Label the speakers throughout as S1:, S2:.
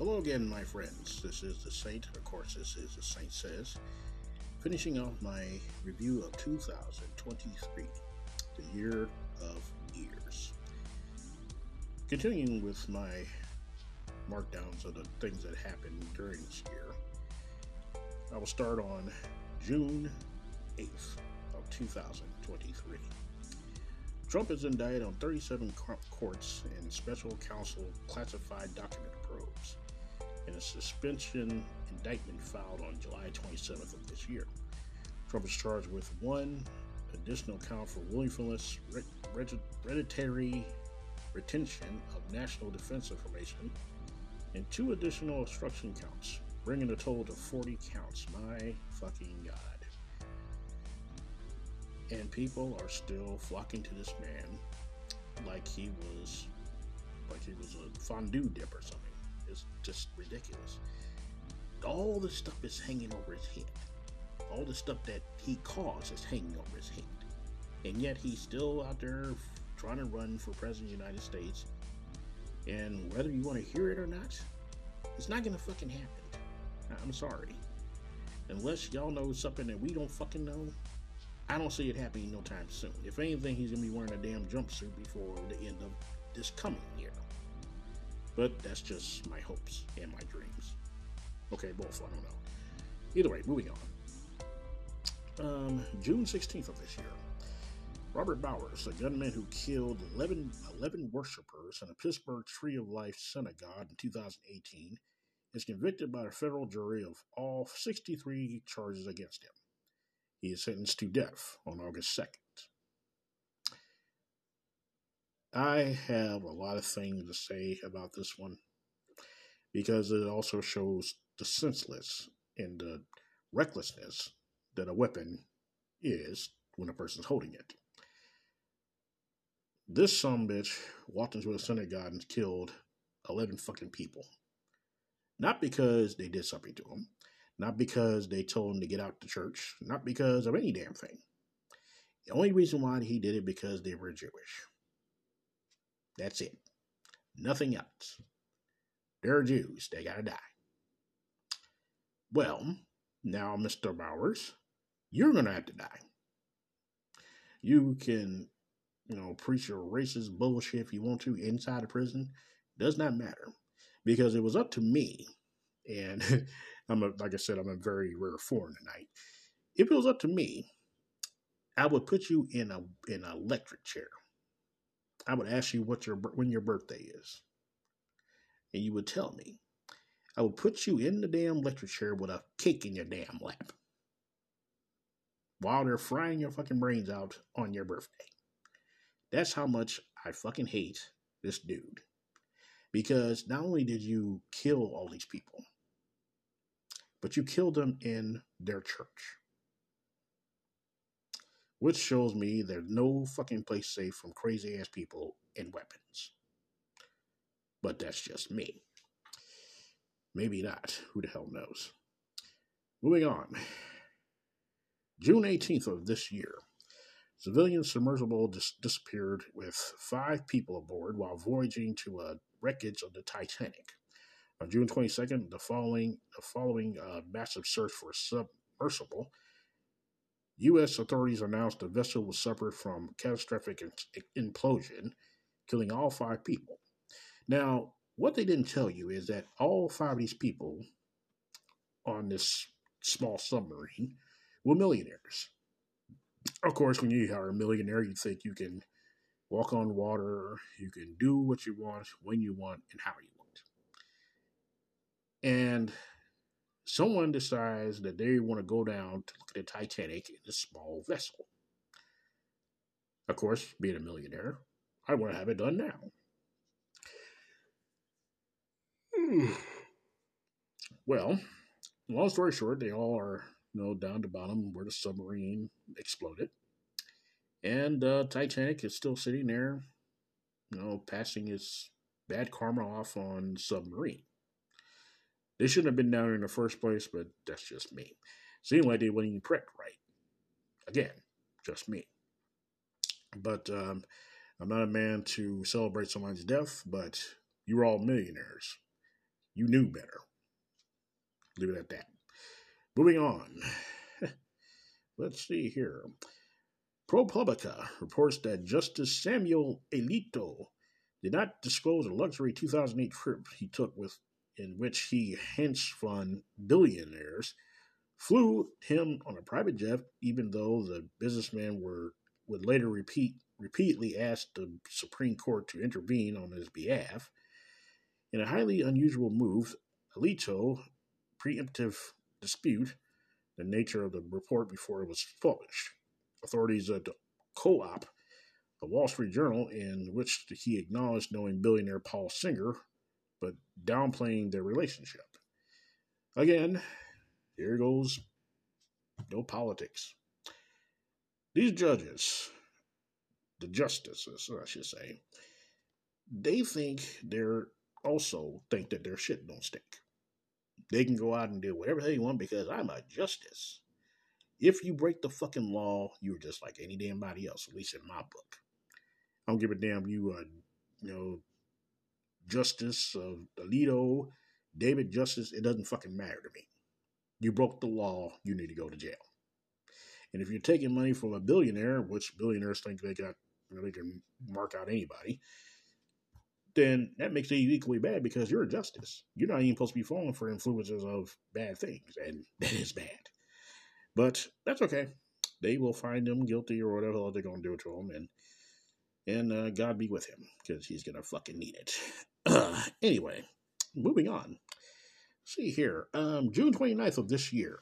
S1: Hello again, my friends. This is the Saint. Of course, this is the Saint Says. Finishing off my review of 2023, the year of years. Continuing with my markdowns of the things that happened during this year, I will start on June 8th of 2023. Trump is indicted on 37 courts and special counsel classified document probes in a suspension indictment filed on July 27th of this year. Trump is charged with one additional count for willfulness, hereditary retention of national defense information, and two additional obstruction counts, bringing the total to 40 counts. My fucking God and people are still flocking to this man like he was like he was a fondue dip or something. It's just ridiculous. All the stuff is hanging over his head. All the stuff that he caused is hanging over his head. And yet he's still out there trying to run for president of the United States. And whether you want to hear it or not, it's not gonna fucking happen. I'm sorry. Unless y'all know something that we don't fucking know, I don't see it happening no time soon. If anything, he's gonna be wearing a damn jumpsuit before the end of this coming year. But that's just my hopes and my dreams. Okay, both, I don't know. Either way, moving on. Um, June 16th of this year, Robert Bowers, the gunman who killed 11, 11 worshippers in a Pittsburgh Tree of Life synagogue in 2018, is convicted by a federal jury of all 63 charges against him. He is sentenced to death on August 2nd. I have a lot of things to say about this one because it also shows the senseless and the recklessness that a weapon is when a person's holding it. This some bitch walked into a synagogue and killed 11 fucking people. Not because they did something to him, not because they told him to get out the church, not because of any damn thing. The only reason why he did it because they were Jewish. That's it. Nothing else. They're Jews. They gotta die. Well, now, Mr. Bowers, you're gonna have to die. You can, you know, preach your racist bullshit if you want to inside the prison. Does not matter. Because it was up to me and I'm a, like I said, I'm a very rare form tonight. If it was up to me, I would put you in a in an electric chair. I would ask you what your when your birthday is, and you would tell me. I would put you in the damn electric chair with a cake in your damn lap while they're frying your fucking brains out on your birthday. That's how much I fucking hate this dude. Because not only did you kill all these people, but you killed them in their church. Which shows me there's no fucking place safe from crazy ass people and weapons. But that's just me. Maybe not. Who the hell knows? Moving on. June 18th of this year, civilian submersible dis- disappeared with five people aboard while voyaging to a wreckage of the Titanic. On June 22nd, the following the following uh, massive search for submersible, U.S. authorities announced the vessel was suffered from catastrophic implosion, killing all five people. Now, what they didn't tell you is that all five of these people on this small submarine were millionaires. Of course, when you are a millionaire, you think you can walk on water, you can do what you want, when you want, and how you want and someone decides that they want to go down to look at the Titanic in a small vessel. Of course, being a millionaire, I want to have it done now. Hmm. Well, long story short, they all are you know down to bottom where the submarine exploded, and uh, Titanic is still sitting there, you know, passing its bad karma off on submarine. They shouldn't have been down there in the first place, but that's just me. Seemed like they weren't even right. Again, just me. But um, I'm not a man to celebrate someone's death, but you were all millionaires. You knew better. Leave it at that. Moving on. Let's see here. ProPublica reports that Justice Samuel Alito did not disclose a luxury 2008 trip he took with in which he hedge fund billionaires flew him on a private jet, even though the businessmen were would later repeat repeatedly ask the Supreme Court to intervene on his behalf. In a highly unusual move, Alito preemptive dispute the nature of the report before it was published. Authorities at Co-op, the Wall Street Journal, in which he acknowledged knowing billionaire Paul Singer, but downplaying their relationship. Again, here goes no politics. These judges, the justices, I should say, they think they're also think that their shit don't stink. They can go out and do whatever they want because I'm a justice. If you break the fucking law, you're just like any damn body else, at least in my book. I don't give a damn you uh you know Justice of Alito, David Justice, it doesn't fucking matter to me. You broke the law, you need to go to jail. And if you're taking money from a billionaire, which billionaires think they got, you they can mark out anybody, then that makes it equally bad because you're a justice. You're not even supposed to be falling for influences of bad things, and that is bad. But that's okay. They will find him guilty or whatever they're to do to him, and and uh, God be with him because he's gonna fucking need it. Anyway, moving on see here. Um, June 29th of this year,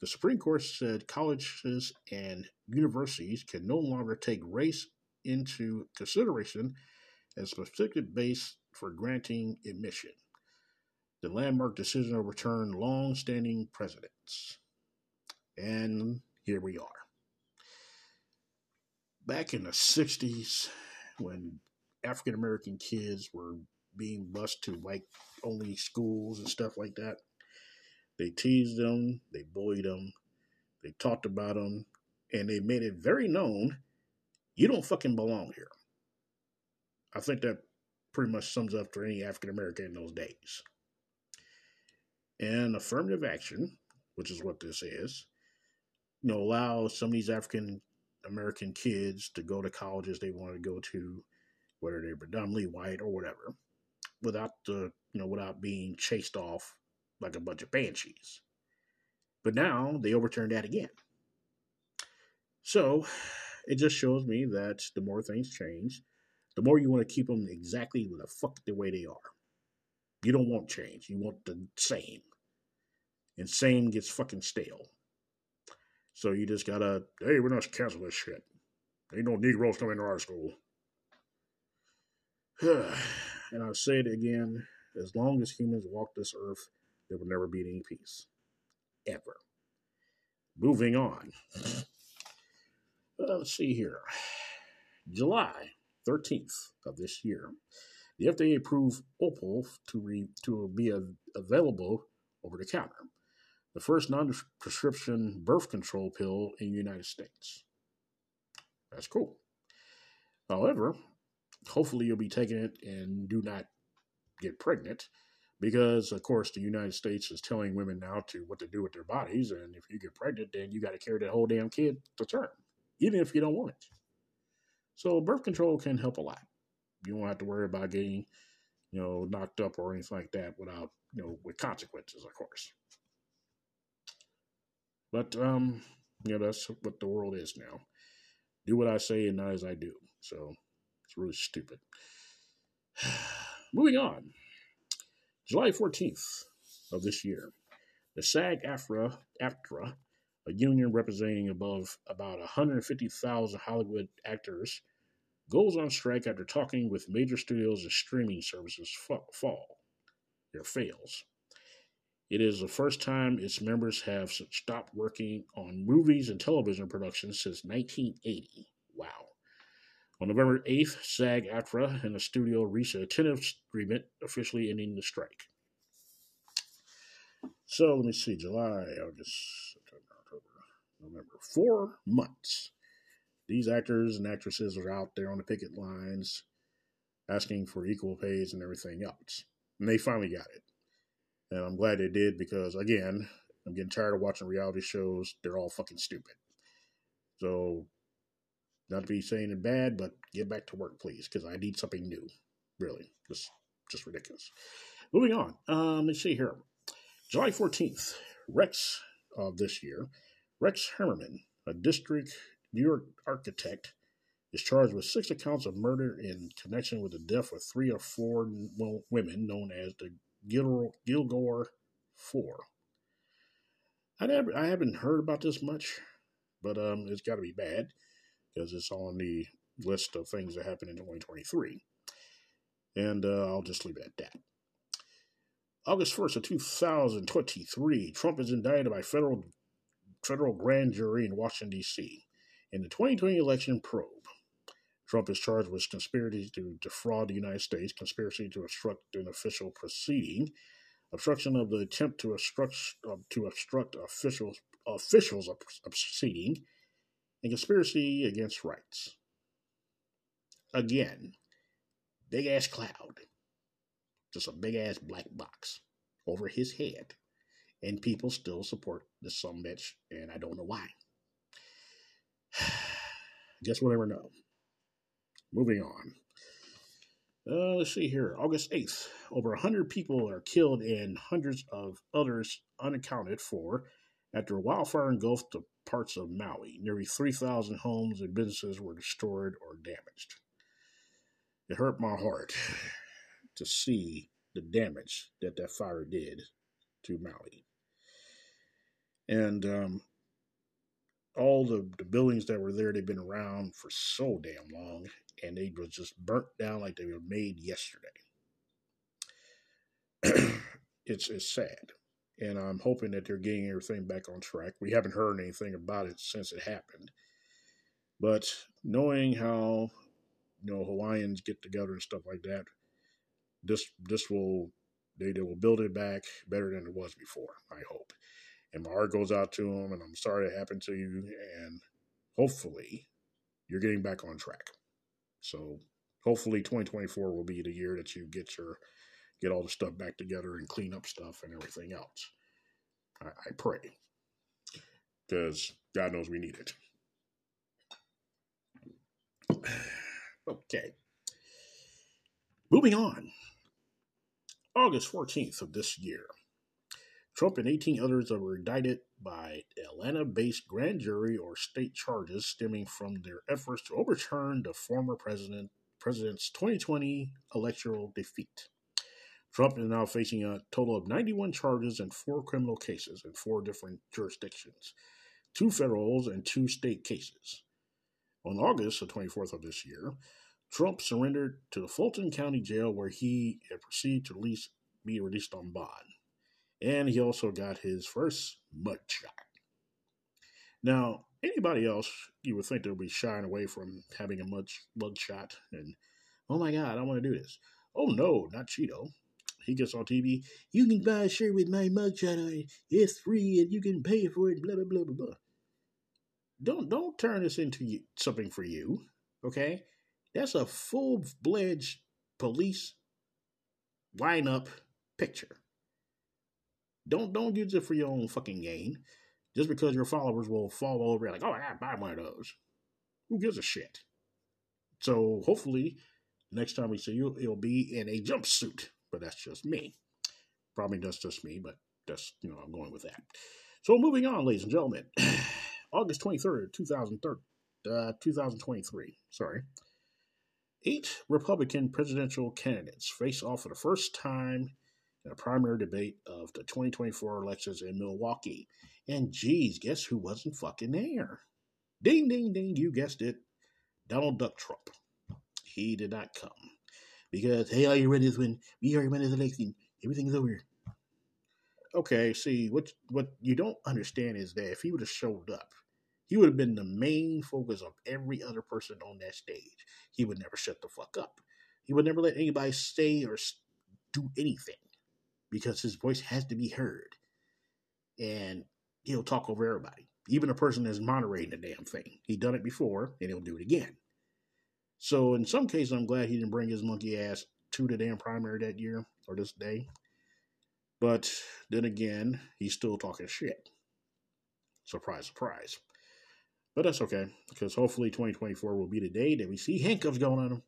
S1: the Supreme Court said colleges and universities can no longer take race into consideration as a specific base for granting admission. The landmark decision overturned long standing precedents. And here we are. Back in the 60s, when African American kids were being bused to white only schools and stuff like that. They teased them, they bullied them, they talked about them, and they made it very known you don't fucking belong here. I think that pretty much sums up for any African American in those days. And affirmative action, which is what this is, you know, allow some of these African American kids to go to colleges they want to go to, whether they're predominantly white or whatever without the you know without being chased off like a bunch of banshees. But now they overturned that again. So it just shows me that the more things change, the more you want to keep them exactly the fuck the way they are. You don't want change. You want the same. And same gets fucking stale. So you just gotta, hey, we're not cancel this shit. Ain't no Negroes coming to our school. And I'll say it again as long as humans walk this earth, there will never be any peace. Ever. Moving on. Uh, let's see here. July 13th of this year, the FDA approved Opill to, re, to be a, available over the counter, the first non prescription birth control pill in the United States. That's cool. However, hopefully you'll be taking it and do not get pregnant. Because of course the united states is telling women now to what to do with their bodies and if you get pregnant then you got to carry that whole damn kid to term even if you don't want it. So birth control can help a lot. You don't have to worry about getting you know knocked up or anything like that without you know with consequences of course. But um you know that's what the world is now. Do what i say and not as i do. So it's really stupid. Moving on. July 14th of this year, the SAG AFTRA, AFTRA a union representing above about 150,000 Hollywood actors, goes on strike after talking with major studios and streaming services fall. Their fails. It is the first time its members have stopped working on movies and television productions since 1980. Wow. On November 8th, SAG AFTRA and the studio reached a tentative agreement, officially ending the strike. So let me see July, August, September, October, November. Four months. These actors and actresses are out there on the picket lines asking for equal pays and everything else. And they finally got it. And I'm glad they did because, again, I'm getting tired of watching reality shows. They're all fucking stupid. So, not to be saying it bad, but get back to work, please, because I need something new. Really. Just, just ridiculous. Moving on. Um, let's see here. July 14th, Rex of this year, Rex Heuermann, a district New York architect, is charged with six accounts of murder in connection with the death of three or four women known as the Gil- Gilgo Four. I never, I haven't heard about this much, but um, it's got to be bad because it's on the list of things that happened in 2023. And uh, I'll just leave it at that. August 1st of 2023, Trump is indicted by federal federal grand jury in Washington, D.C. in the 2020 election probe. Trump is charged with conspiracy to defraud the United States, conspiracy to obstruct an official proceeding, obstruction of the attempt to obstruct uh, to obstruct officials officials of proceeding, and conspiracy against rights. Again, big ass cloud, just a big ass black box over his head, and people still support this some bitch, and I don't know why. Guess we'll never know. Moving on. Uh, let's see here. August 8th, over 100 people are killed and hundreds of others unaccounted for after a wildfire engulfed the parts of Maui. Nearly 3,000 homes and businesses were destroyed or damaged. It hurt my heart to see the damage that that fire did to Maui. And um, all the, the buildings that were there, they've been around for so damn long, and they were just burnt down like they were made yesterday. it's it's sad, and I'm hoping that they're getting everything back on track. We haven't heard anything about it since it happened, but knowing how you know Hawaiians get together and stuff like that, this this will they, they will build it back better than it was before. I hope, and my heart goes out to them, and I'm sorry it happened to you, and hopefully you're getting back on track. So hopefully 2024 will be the year that you get your get all the stuff back together and clean up stuff and everything else. I, I pray because God knows we need it. Okay. Moving on. August 14th of this year, Trump and 18 others were indicted by Atlanta based grand jury or state charges stemming from their efforts to overturn the former president president's 2020 electoral defeat. Trump is now facing a total of 91 charges and four criminal cases in four different jurisdictions, two federals and two state cases. On August the 24th of this year, Trump surrendered to the Fulton County Jail where he had proceeded to release, be released on bond. And he also got his first mugshot. Now, anybody else you would think they would be shying away from having a mug mugshot and, oh my God, I want to do this. Oh no, not Cheeto. He gets on TV. You can buy a shirt with my mugshot on it. It's free and you can pay for it. Blah blah blah blah blah. Don't don't turn this into you, something for you. Okay, that's a full fledged police lineup picture. Don't don't use it for your own fucking gain. Just because your followers will fall over like, oh, I gotta buy one of those. Who gives a shit? So hopefully, next time we see you, it'll be in a jumpsuit. But that's just me. Probably that's just me, but that's you know I'm going with that. So moving on, ladies and gentlemen, August twenty third, two thousand third, uh, two thousand twenty three. Sorry. Eight Republican presidential candidates face off for the first time in a primary debate of the 2024 elections in Milwaukee. And geez, guess who wasn't fucking there? Ding, ding, ding, you guessed it. Donald Duck Trump. He did not come. Because, hey, all you ready is when we are won this election. Everything's over. Okay, see, what what you don't understand is that if he would have showed up, he would have been the main focus of every other person on that stage. He would never shut the fuck up. He would never let anybody say or do anything because his voice has to be heard. And he'll talk over everybody, even a person that's moderating the damn thing. He done it before, and he'll do it again. So in some cases, I'm glad he didn't bring his monkey ass to the damn primary that year or this day. But then again, he's still talking shit. Surprise, surprise. But that's okay, because hopefully 2024 will be the day that we see handcuffs going on him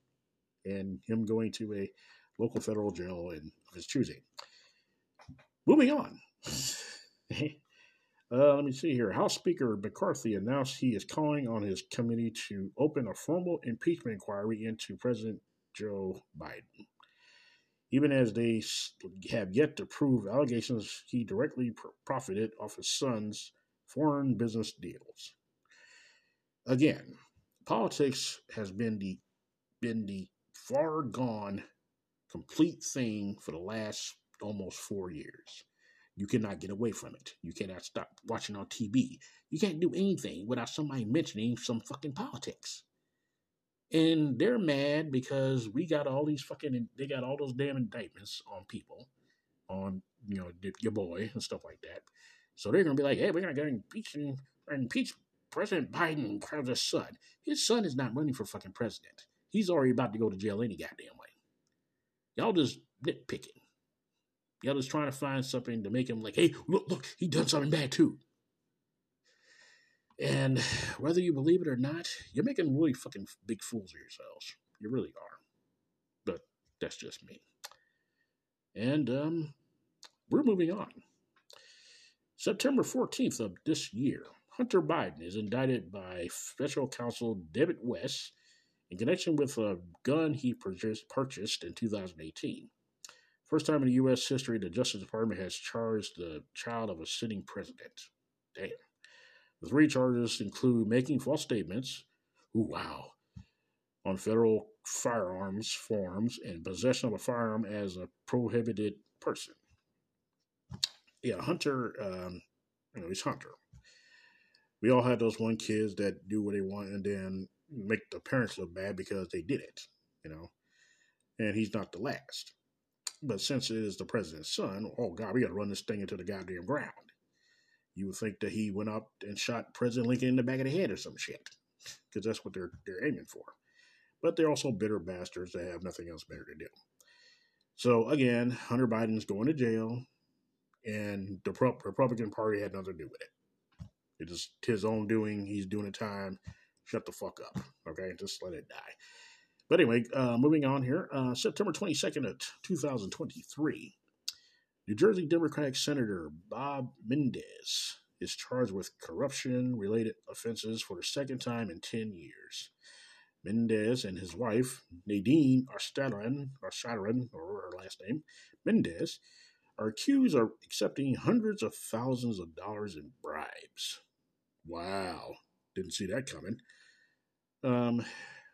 S1: and him going to a local federal jail and of his choosing. Moving on. uh, let me see here. House Speaker McCarthy announced he is calling on his committee to open a formal impeachment inquiry into President Joe Biden even as they have yet to prove allegations he directly profited off his son's foreign business deals. Again, politics has been the been the far gone complete thing for the last almost four years. You cannot get away from it. You cannot stop watching on TV. You can't do anything without somebody mentioning some fucking politics. And they're mad because we got all these fucking they got all those damn indictments on people on you know your boy and stuff like that. So they're gonna be like hey we're gonna go impeach and impeach president biden crowd his son. His son is not running for fucking president. He's already about to go to jail any goddamn way. Y'all just nitpicking y'all just trying to find something to make him like hey look look he done something bad too and whether you believe it or not, you're making really fucking big fools of yourselves. You really are. But that's just me. And um, we're moving on. September 14th of this year, Hunter Biden is indicted by special counsel David Weiss in connection with a gun he purchased in 2018. First time in U.S. history the Justice Department has charged the child of a sitting president. Damn. The three charges include making false statements, ooh, wow, on federal firearms forms and possession of a firearm as a prohibited person. Yeah, Hunter, um, you know, he's Hunter. We all had those one kids that do what they want and then make the parents look bad because they did it, you know. And he's not the last. But since it is the president's son, oh God, we got to run this thing into the goddamn ground. You would think that he went up and shot President Lincoln in the back of the head or some shit, because that's what they're they're aiming for. But they're also bitter bastards that have nothing else better to do. So again, Hunter Biden's going to jail, and the Republican Party had nothing to do with it. It is his own doing. He's doing a time. Shut the fuck up. Okay, just let it die. But anyway, uh, moving on here. Uh, September 22nd of 2023. New Jersey Democratic Senator Bob Menendez is charged with corruption related offenses for the second time in 10 years. Menendez and his wife, Nadine Arstadran, Arstadran, or her last name, Mendez, are accused of accepting hundreds of thousands of dollars in bribes. Wow, didn't see that coming. Um,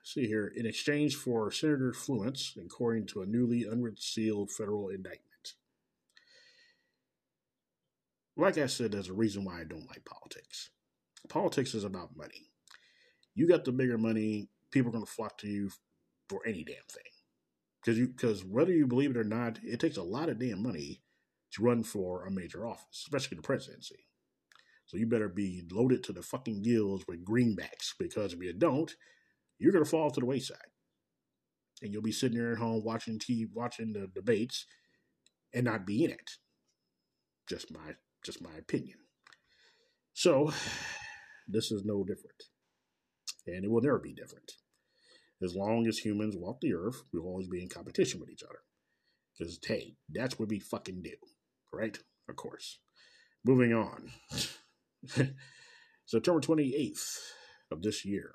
S1: see here, in exchange for senator fluence, according to a newly unsealed federal indictment. like I said, there's a reason why I don't like politics. Politics is about money. You got the bigger money, people are going to flock to you for any damn thing. Because because whether you believe it or not, it takes a lot of damn money to run for a major office, especially the presidency. So you better be loaded to the fucking gills with greenbacks, because if you don't, you're going to fall to the wayside, and you'll be sitting there at home watching TV, watching the debates, and not be in it. Just my just my opinion. So, this is no different. And it will never be different. As long as humans walk the earth, we'll always be in competition with each other. Because, hey, that's what we fucking do. Right? Of course. Moving on. September 28th of this year.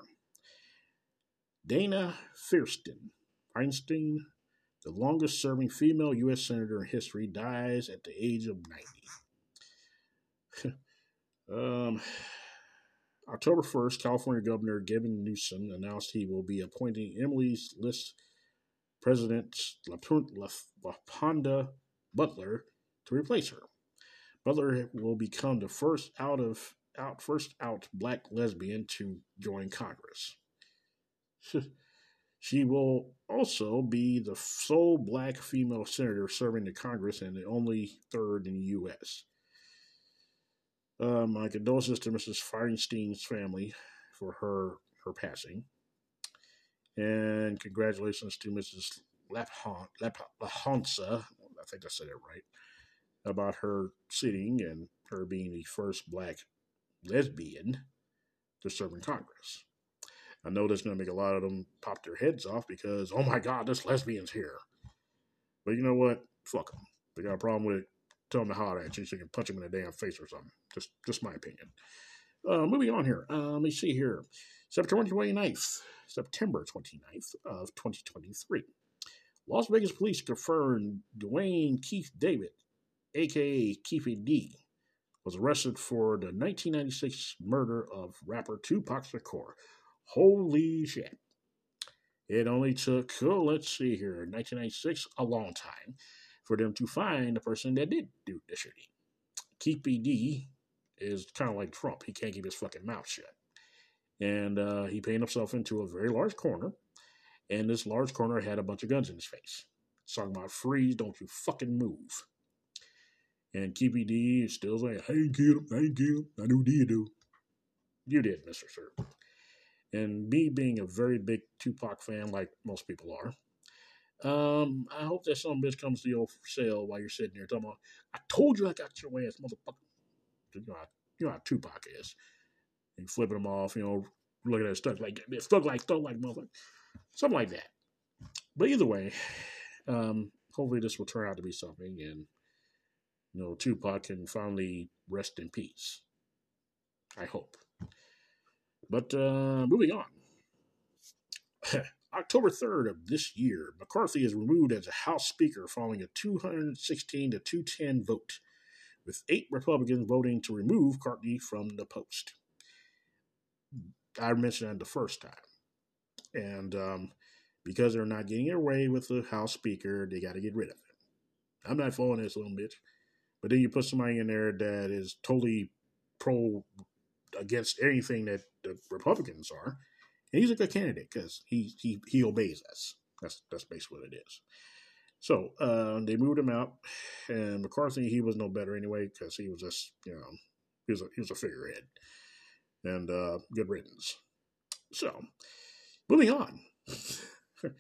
S1: Dana Fierstein, Einstein, the longest serving female U.S. Senator in history, dies at the age of 90. um, October 1st, California Governor Gavin Newsom announced he will be appointing Emily's List President Laphonza Butler to replace her. Butler will become the first out of out first out black lesbian to join Congress. she will also be the sole black female senator serving the Congress and the only third in the U.S. Uh, my condolences to Mrs. Feinstein's family for her her passing, and congratulations to Mrs. Laphonza. I think I said it right. about her sitting and her being the first black lesbian to serve in Congress. I know that's going to make a lot of them pop their heads off because, oh my God, this lesbian's here. But you know what? Fuck them. They got a problem with it. Tell them to holler at you so you can punch them in the damn face or something. Just, just my opinion. Uh, moving on here. Uh, let me see here. September 29th, September 29th of 2023. Las Vegas police confirmed Duane Keith David, aka Keffe D, was arrested for the 1996 murder of rapper Tupac Shakur. Holy shit. It only took, oh, let's see here, 1996, a long time for them to find the person that did do the shooting. Keffe D is kind of like Trump. He can't keep his fucking mouth shut. And uh, he painted himself into a very large corner. And this large corner had a bunch of guns in his face. talking about freeze, don't you fucking move. And Keffe D is still saying, I ain't kill him, I knew you do. You did, Mr. Sir. And me being a very big Tupac fan, like most people are, um, I hope that some bitch comes to your cell while you're sitting there talking about, I told you I got your ass, motherfucker. You know how, you know how Tupac is. And flipping them off, you know, looking at stuck like, stuck like, stuck like motherfucker. Something like that. But either way, um, hopefully this will turn out to be something and, you know, Tupac can finally rest in peace. I hope. But uh, moving on. October 3rd of this year, McCarthy is removed as a House Speaker following a 216 to 210 vote, with eight Republicans voting to remove Cartney from the post. I mentioned that the first time. And um, because they're not getting their way with the House Speaker, they got to get rid of him. I'm not following this little bitch. But then you put somebody in there that is totally pro against anything that the Republicans are, and he's a good candidate because he he he obeys us. That's that's basically what it is. So uh, they moved him out, and McCarthy he was no better anyway because he was just you know he was a he was a figurehead, and uh, good riddance. So moving on.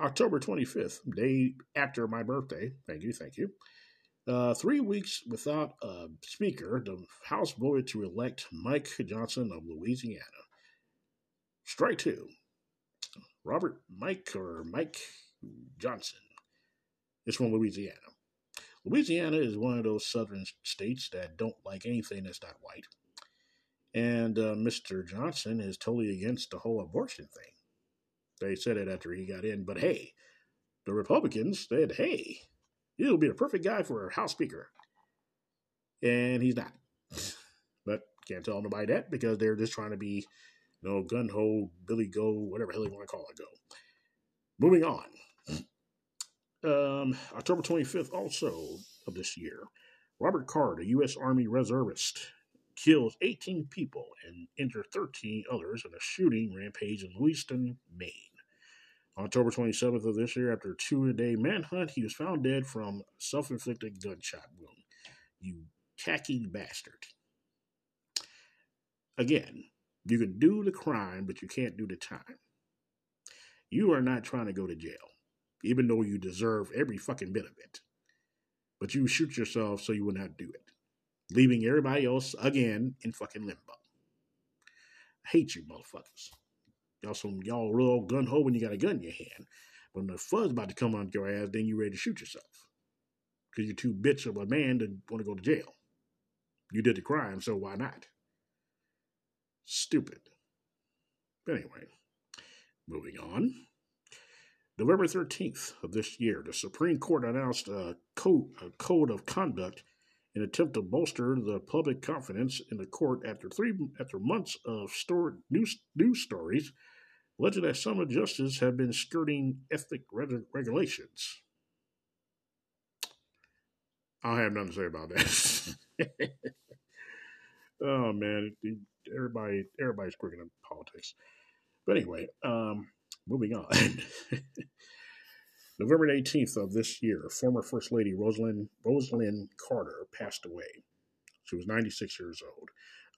S1: October 25th, day after my birthday. Thank you, thank you. Uh, three weeks without a speaker, the House voted to elect Mike Johnson of Louisiana. Strike two. Robert Mike or Mike Johnson is from Louisiana. Louisiana is one of those southern states that don't like anything that's not white. And uh, Mr. Johnson is totally against the whole abortion thing. They said it after he got in, but hey, the Republicans said, hey, He'll be a perfect guy for a House Speaker. And he's not. But can't tell nobody that because they're just trying to be, you know, gun ho, Billy go, whatever hell you want to call it, go. Moving on. Um, October 25th, also of this year, Robert Card, a U.S. Army reservist, kills 18 people and injures 13 others in a shooting rampage in Lewiston, Maine. October 27th of this year, after a two day manhunt, he was found dead from self inflicted gunshot wound. You tacky bastard. Again, you can do the crime, but you can't do the time. You are not trying to go to jail, even though you deserve every fucking bit of it. But you shoot yourself so you will not do it, leaving everybody else again in fucking limbo. I hate you, motherfuckers. Y'all some y'all real gun ho when you got a gun in your hand. But When the fuzz about to come on your ass, then you ready to shoot yourself. Because you're too bitch of a man to want to go to jail. You did the crime, so why not? Stupid. But anyway, moving on. November 13th of this year, the Supreme Court announced a code, a code of conduct an attempt to bolster the public confidence in the court after three after months of stored news, news stories alleging that some of justices have been skirting ethic reg- regulations. I have nothing to say about that. oh man, everybody everybody's quicker in politics. But anyway, um, moving on. November 18th of this year, former First Lady Rosalynn, Rosalynn Carter passed away. She was 96 years old.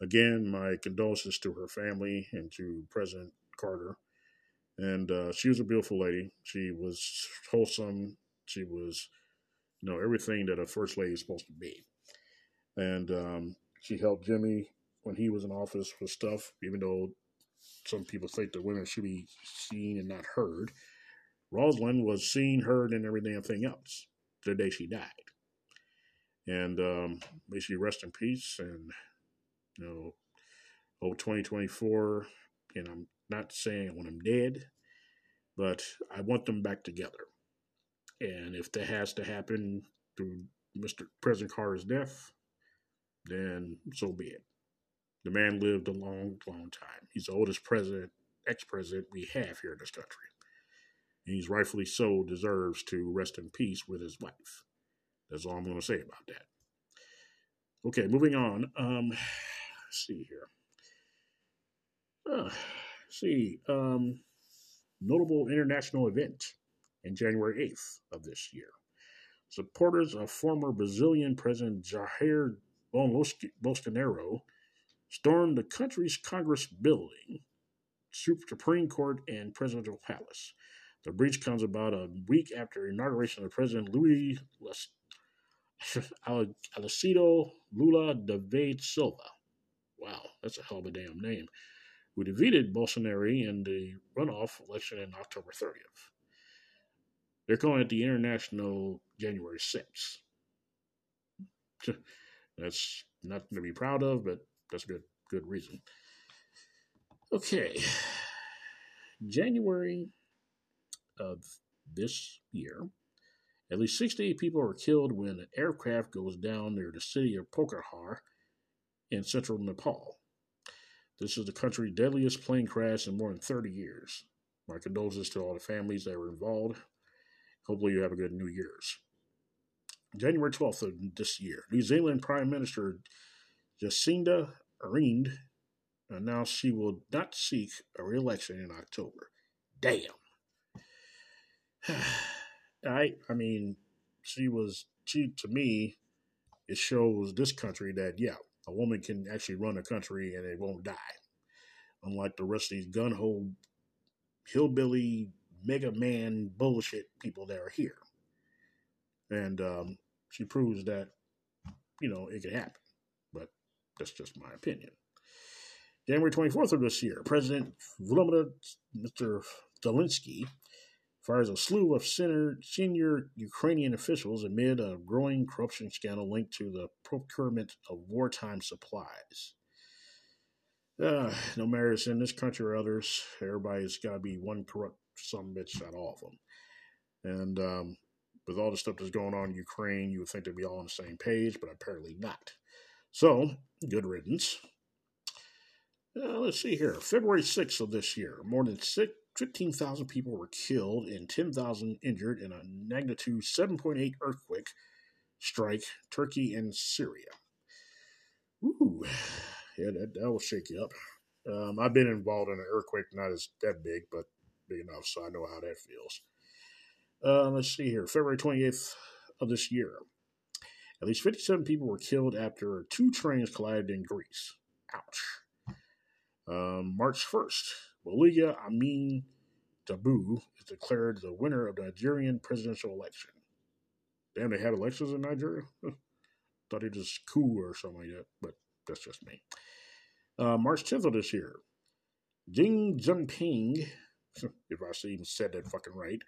S1: Again, my condolences to her family and to President Carter. And uh, she was a beautiful lady. She was wholesome. She was you know, everything that a first lady is supposed to be. And um, she helped Jimmy when he was in office with stuff, even though some people think that women should be seen and not heard. Rosalynn was seen, heard, and everything else the day she died. And um, may she rest in peace. And, you know, oh, 2024, and I'm not saying when I'm dead, but I want them back together. And if that has to happen through Mr. President Carter's death, then so be it. The man lived a long, long time. He's the oldest president, ex president we have here in this country. He's rightfully so deserves to rest in peace with his wife. That's all I'm going to say about that. Okay, moving on. Um, see here. Uh, see, um, notable international event in January 8th of this year. Supporters of former Brazilian President Jair Bolsonaro stormed the country's Congress building, Supreme Court, and Presidential Palace. The breach comes about a week after inauguration of President Luis Alcido Lula da Silva. Wow, that's a hell of a damn name. Who defeated Bolsonaro in the runoff election in October 30th. They're calling it the International January 6th. That's nothing to be proud of, but that's good good reason. Okay. January of this year, at least 68 people were killed when an aircraft goes down near the city of Pokhara in central Nepal. This is the country's deadliest plane crash in more than 30 years. My condolences to all the families that were involved. Hopefully, you have a good New Year's. January 12th of this year, New Zealand Prime Minister Jacinda Ardern announced she will not seek a re-election in October. Damn. I I mean, she was she to me, it shows this country that yeah, a woman can actually run a country and it won't die. Unlike the rest of these gun ho hillbilly MAGA man bullshit people that are here. And um, she proves that, you know, it can happen. But that's just my opinion. January 24th of this year, President Volodymyr Mr. Zelensky fires a slew of senior Ukrainian officials amid a growing corruption scandal linked to the procurement of wartime supplies. Uh, no matter it's in this country or others, everybody's got to be one corrupt some bitch out of all of them. And um, with all the stuff that's going on in Ukraine, you would think they'd be all on the same page, but apparently not. So, good riddance. Uh, let's see here. February 6th of this year, more than 15,000 people were killed and 10,000 injured in a magnitude 7.8 earthquake strike Turkey and Syria. Ooh, yeah, that, that will shake you up. Um, I've been involved in an earthquake, not as that big, but big enough, so I know how that feels. Uh, let's see here. February 28th of this year. At least 57 people were killed after two trains collided in Greece. Ouch. Um, March 1st, Bolia Amin Tinubu is declared the winner of the Nigerian presidential election. Damn, they had elections in Nigeria? Thought it was coup or something like that, but that's just me. Uh, March 10th of this year, Jinping if I even said that fucking right,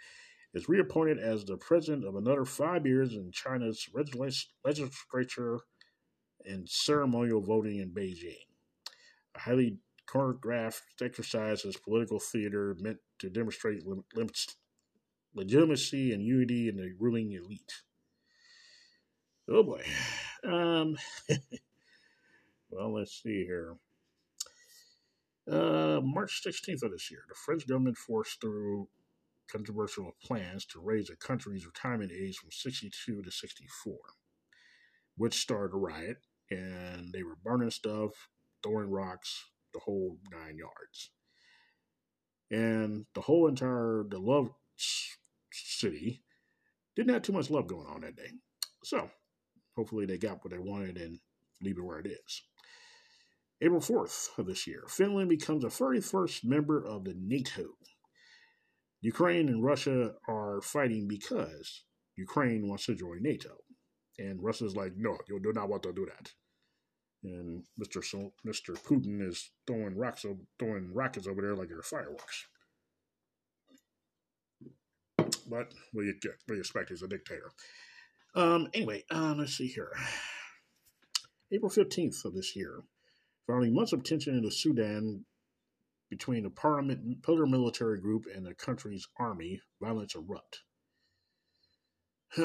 S1: is reappointed as the president of another five years in China's legislature and ceremonial voting in Beijing. A highly choreographed exercise as political theater meant to demonstrate legitimacy and unity in the ruling elite. Oh boy. Um, well, let's see here. Uh, March 16th of this year, the French government forced through controversial plans to raise the country's retirement age from 62 to 64, which started a riot, and they were burning stuff, throwing rocks, the whole nine yards. And the whole entire, the love city didn't have too much love going on that day. So, hopefully they got what they wanted and leave it where it is. April 4th of this year, Finland becomes the 31st member of the NATO. Ukraine and Russia are fighting because Ukraine wants to join NATO. And Russia's like, no, you do not want to do that. And Mr. Mr. Putin is throwing rocks, throwing rockets over there like they're fireworks. But what do you get? What do you expect? He's a dictator. Um, anyway, uh, let's see here. April 15th of this year, following months of tension in the Sudan between the parliament, paramilitary group and the country's army, violence erupt.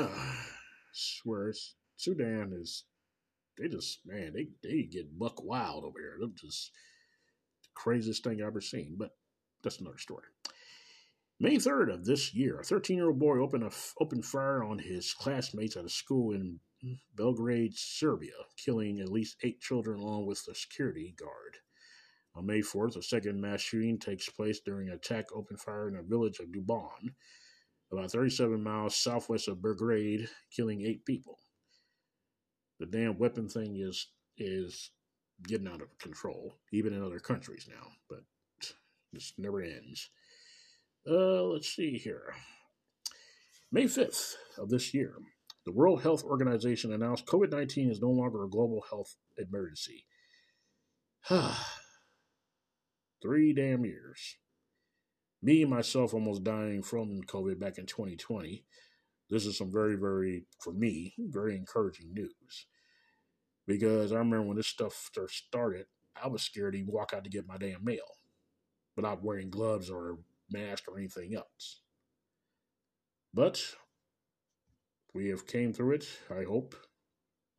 S1: Swear, Sudan is, they just, man, they, they get buck wild over here. They're just the craziest thing I've ever seen, but that's another story. May 3rd of this year, a 13 year old boy opened, a, opened fire on his classmates at a school in Belgrade, Serbia, killing at least eight children along with the security guard. On May 4th, a second mass shooting takes place during an attack open fire in the village of Dubon, about 37 miles southwest of Belgrade, killing eight people. The damn weapon thing is is getting out of control, even in other countries now, but this never ends. Uh, let's see here. May 5th of this year, the World Health Organization announced COVID 19 is no longer a global health emergency. Three damn years. Me myself almost dying from COVID back in 2020. This is some very, very, for me, very encouraging news. Because I remember when this stuff first started, I was scared to walk out to get my damn mail without wearing gloves or mask or anything else. But we have came through it, I hope,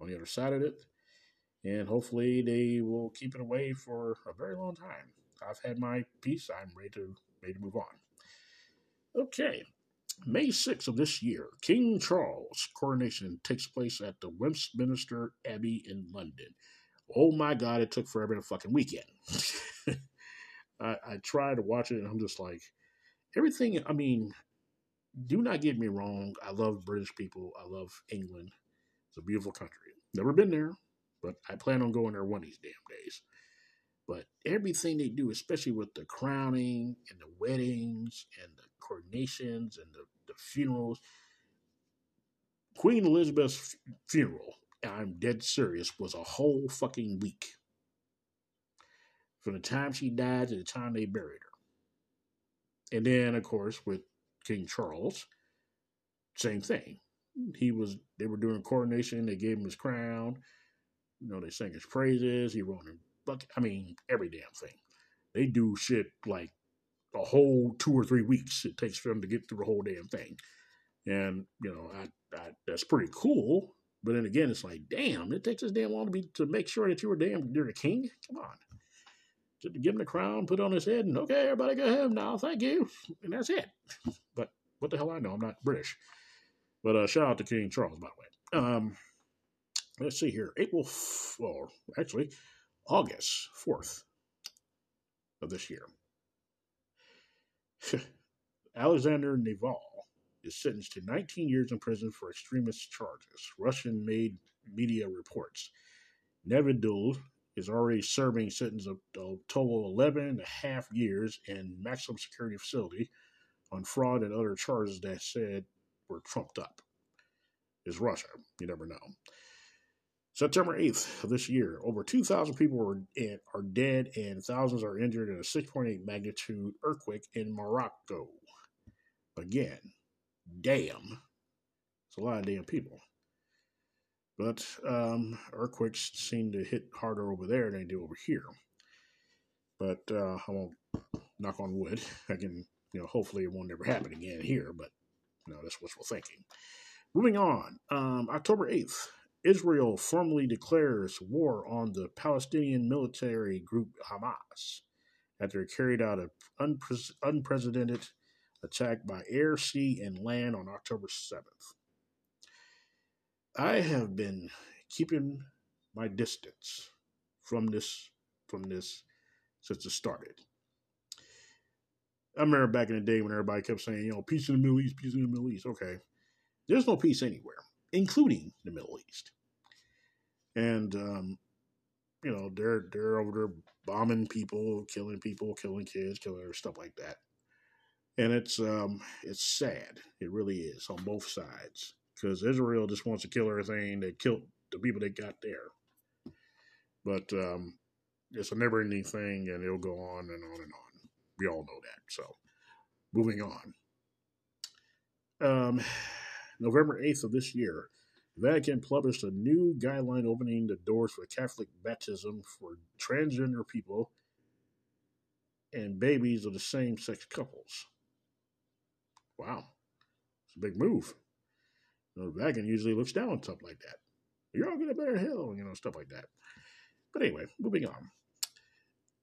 S1: on the other side of it. And hopefully they will keep it away for a very long time. I've had my piece. I'm ready to ready to move on. Okay. May 6th of this year, King Charles' coronation takes place at the Westminster Abbey in London. Oh my God, it took forever to fucking weekend. I, I to watch it and I'm just like, everything, I mean, do not get me wrong. I love British people. I love England. It's a beautiful country. Never been there, but I plan on going there one of these damn days. But everything they do, especially with the crowning and the weddings and the coronations and the, the funerals, Queen Elizabeth's funeral, I'm dead serious, was a whole fucking week. From the time she died to the time they buried her. And then, of course, with King Charles, same thing. He was they were doing a coronation, they gave him his crown, you know, they sang his praises, he wrote him I mean, every damn thing. They do shit like a whole two or three weeks it takes for them to get through the whole damn thing. And, you know, I, I that's pretty cool. But then again, it's like, damn, it takes this damn long to be to make sure that you were damn you're the king. Come on to give him the crown, put it on his head, and okay, everybody go home now, thank you, and that's it. But what the hell I know, I'm not British. But uh, shout out to King Charles, by the way. Um, let's see here, April, or actually August 4th of this year. Alexander Naval is sentenced to 19 years in prison for extremist charges, Russian made media reports. Nevedul is already serving sentence of a total 11 and a half years in maximum security facility on fraud and other charges that said were trumped up. Is Russia? You never know. September 8th of this year, over 2,000 people were are dead and thousands are injured in a 6.8 magnitude earthquake in Morocco. Again, damn. It's a lot of damn people. But um, earthquakes seem to hit harder over there than they do over here. But uh, I won't knock on wood. I can, you know, hopefully it won't ever happen again here. But you know, that's wishful thinking. Moving on, um, October eighth, Israel formally declares war on the Palestinian military group Hamas after it carried out an unpre- unprecedented attack by air, sea, and land on October 7th. I have been keeping my distance from this from this since it started. I remember back in the day when everybody kept saying, you know, peace in the Middle East, peace in the Middle East. Okay. There's no peace anywhere, including the Middle East. And um, you know, they're they're over there bombing people, killing people, killing kids, killing stuff like that. And it's um it's sad. It really is on both sides. because Israel just wants to kill everything. that killed the people they got there. But um, it's a never ending thing and it'll go on and on and on. We all know that. So, moving on. Um, November 8th of this year, Vatican published a new guideline opening the doors for Catholic baptism for transgender people and babies of the same sex couples. Wow. It's a big move. You know, the Vatican usually looks down on stuff like that. You're all going to better hell, you know, stuff like that. But anyway, moving on.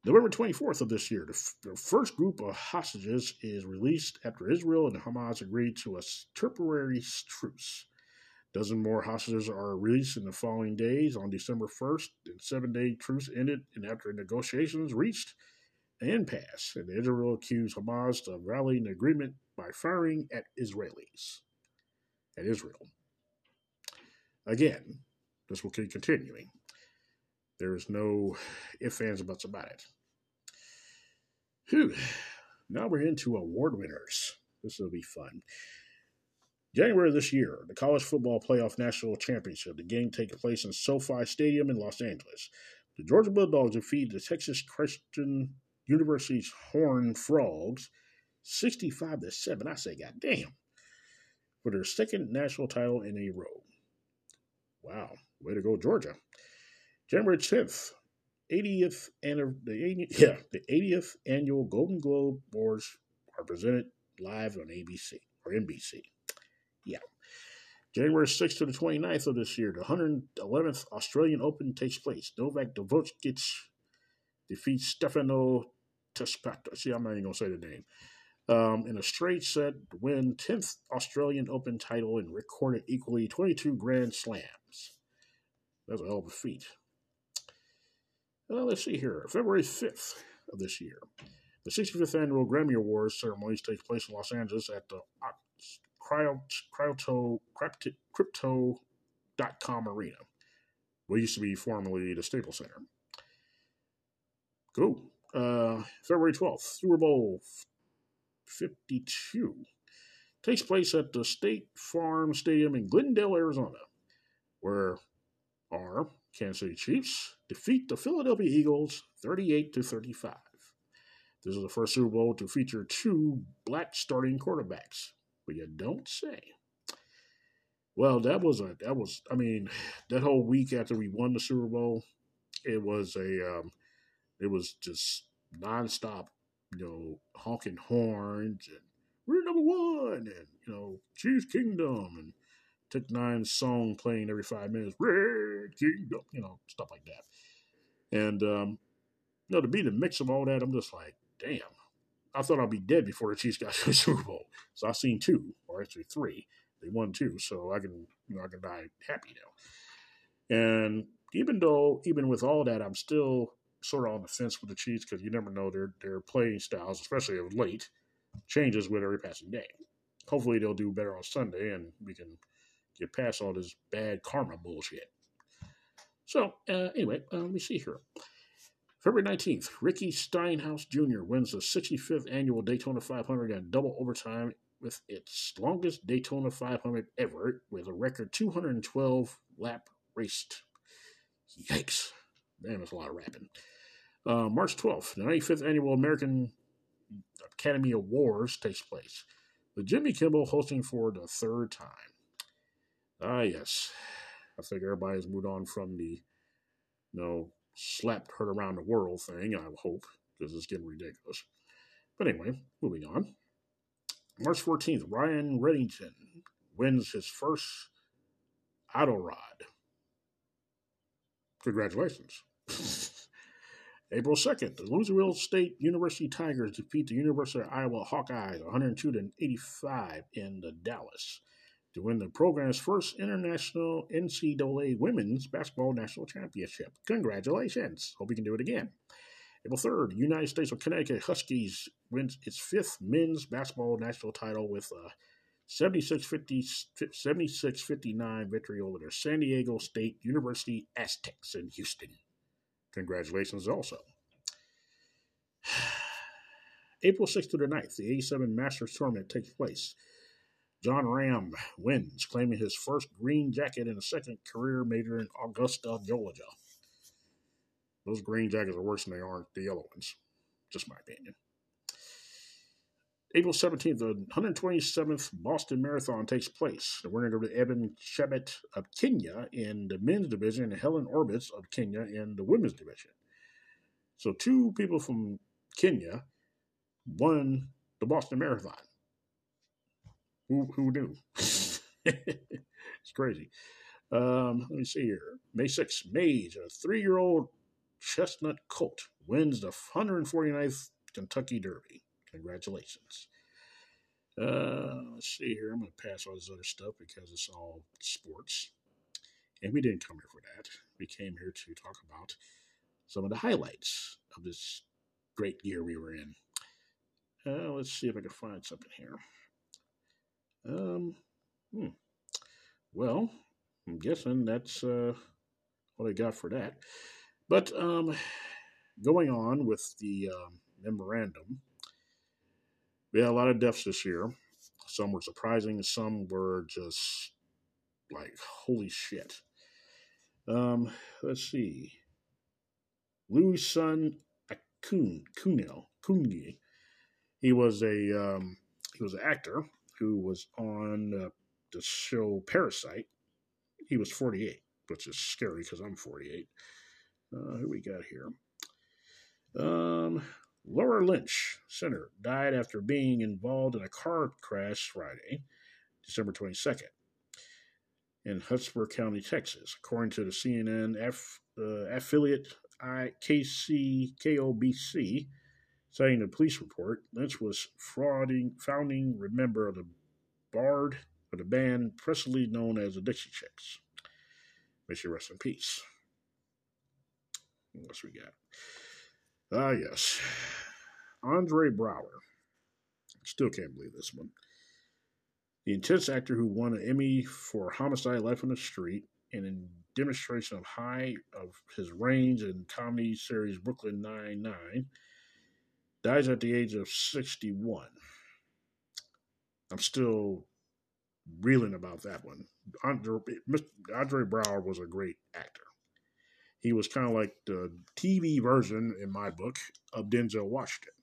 S1: November 24th of this year, the, f- the first group of hostages is released after Israel and Hamas agreed to a temporary truce. Dozen more hostages are released in the following days. On December 1st, the seven day truce ended, and after negotiations reached an impasse, and Israel accused Hamas of violating the agreement by firing at Israelis. At Israel. Again, this will keep continuing. There is no ifs, ands, buts about it. Whew. Now we're into award winners. This will be fun. January this year, the College Football Playoff National Championship. The game taking place in SoFi Stadium in Los Angeles. The Georgia Bulldogs defeated the Texas Christian University's Horned Frogs 65 to 7. I say, God damn. For their second national title in a row. Wow. Way to go, Georgia. January 10th, 80th and the yeah, the 80th annual Golden Globe Awards are presented live on ABC or NBC. January 6th to the 29th of this year, the 111th Australian Open takes place. Novak Djokovic defeats Stefano Tsitsipas. See, I'm not even going to say the name. Um, in a straight set, win 10th Australian Open title and recorded equally 22 Grand Slams. That's a hell of a feat. Uh, let's see here. February 5th of this year. The 65th annual Grammy Awards ceremonies take place in Los Angeles at the cryo, crypto.com arena. What used to be formerly the Staples Center. Cool. Uh, February 12th, Super Bowl 52 takes place at the State Farm Stadium in Glendale, Arizona, where our Kansas City Chiefs defeat the Philadelphia Eagles 38 to 35. This is the first Super Bowl to feature two black starting quarterbacks. But you don't say. Well, that was a that was I mean that whole week after we won the Super Bowl, it was a um, it was just nonstop, you know, honking horns and we're number one and you know Chiefs Kingdom and Tech N9ne song playing every five minutes, Red Kingdom, you know, stuff like that. And um, you know, to be the mix of all that, I'm just like, damn. I thought I'd be dead before the Chiefs got to the Super Bowl. So I've seen two, or actually three. They won two, so I can you know I can die happy now. And even though, even with all that, I'm still sort of on the fence with the Chiefs because you never know their their playing styles, especially of late, changes with every passing day. Hopefully, they'll do better on Sunday, and we can get past all this bad karma bullshit. So, uh, anyway, uh, let me see here. February 19th, Ricky Stenhouse Jr. wins the 65th annual Daytona 500 in double overtime with its longest Daytona 500 ever, with a record 212 lap raced. Yikes. Damn, that's a lot of rapping. Uh, March 12th, the 95th annual American Academy Awards takes place, with Jimmy Kimmel hosting for the third time. Ah, yes. I think everybody's moved on from the, you know, slapped her around the world thing, I hope, because it's getting ridiculous. But anyway, moving on. March 14th, Ryan Reddington wins his first auto rod. Congratulations. April 2nd, the Louisiana State University Tigers defeat the University of Iowa Hawkeyes 102 to 85 in the Dallas to win the program's first international NCAA Women's Basketball National Championship. Congratulations. Hope you can do it again. April 3rd, United States of Connecticut Huskies wins its fifth men's basketball national title with a 76-59 victory over San Diego State University Aztecs in Houston. Congratulations also. April 6th to the 9th, the 87 Masters Tournament takes place. Jon Rahm wins, claiming his first green jacket in a second career major in Augusta, Georgia. Those green jackets are worse than they are the yellow ones. Just my opinion. April 17th, the 127th Boston Marathon takes place. The winner of the Evan Chebet of Kenya in the men's division and Helen Orbits of Kenya in the women's division. So two people from Kenya won the Boston Marathon. Who, who knew? it's crazy. Um, let me see here. May 6th, Mage, a three year old chestnut colt, wins the 149th Kentucky Derby. Congratulations. Uh, let's see here. I'm going to pass all this other stuff because it's all sports. And we didn't come here for that. We came here to talk about some of the highlights of this great year we were in. Uh, let's see if I can find something here. Um, hmm. Well, I'm guessing that's uh, what I got for that. But um, going on with the um, memorandum, we had a lot of deaths this year. Some were surprising, some were just like, holy shit. Um, let's see. Louis' son, Akun, Kunil, Kungi, he was a um, he was an actor who was on uh, the show Parasite. He was 48, which is scary because I'm 48. Uh, who we got here? Um, Laura Lynch, center, died after being involved in a car crash Friday, December 22nd, in Hotspur County, Texas. According to the CNN F, uh, affiliate I, KC, KOBC, citing a police report, Lynch was founding member of the Bard of the band presently known as the Dixie Chicks. May she rest in peace. What else we got? Ah, yes. Andre Braugher. Still can't believe this one. The intense actor who won an Emmy for Homicide Life on the Street and in demonstration of high of his range in comedy series Brooklyn Nine-Nine dies at the age of 61. I'm still reeling about that one. Andre, Andre Braugher was a great actor. He was kind of like the TV version, in my book, of Denzel Washington.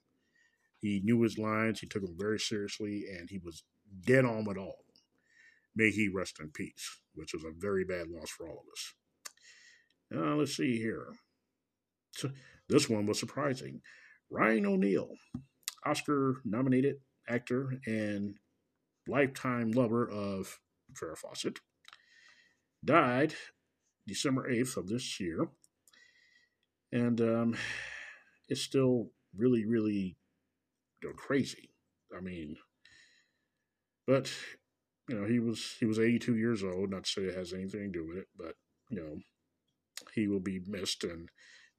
S1: He knew his lines, he took them very seriously, and he was dead on with all of them. May he rest in peace, which was a very bad loss for all of us. Now, let's see here. So, this one was surprising. Ryan O'Neal, Oscar nominated actor and lifetime lover of Farrah Fawcett, died December 8th of this year. And um, it's still really, really you know, crazy. I mean, but you know, he was he was 82 years old. Not to say it has anything to do with it, but you know, he will be missed, and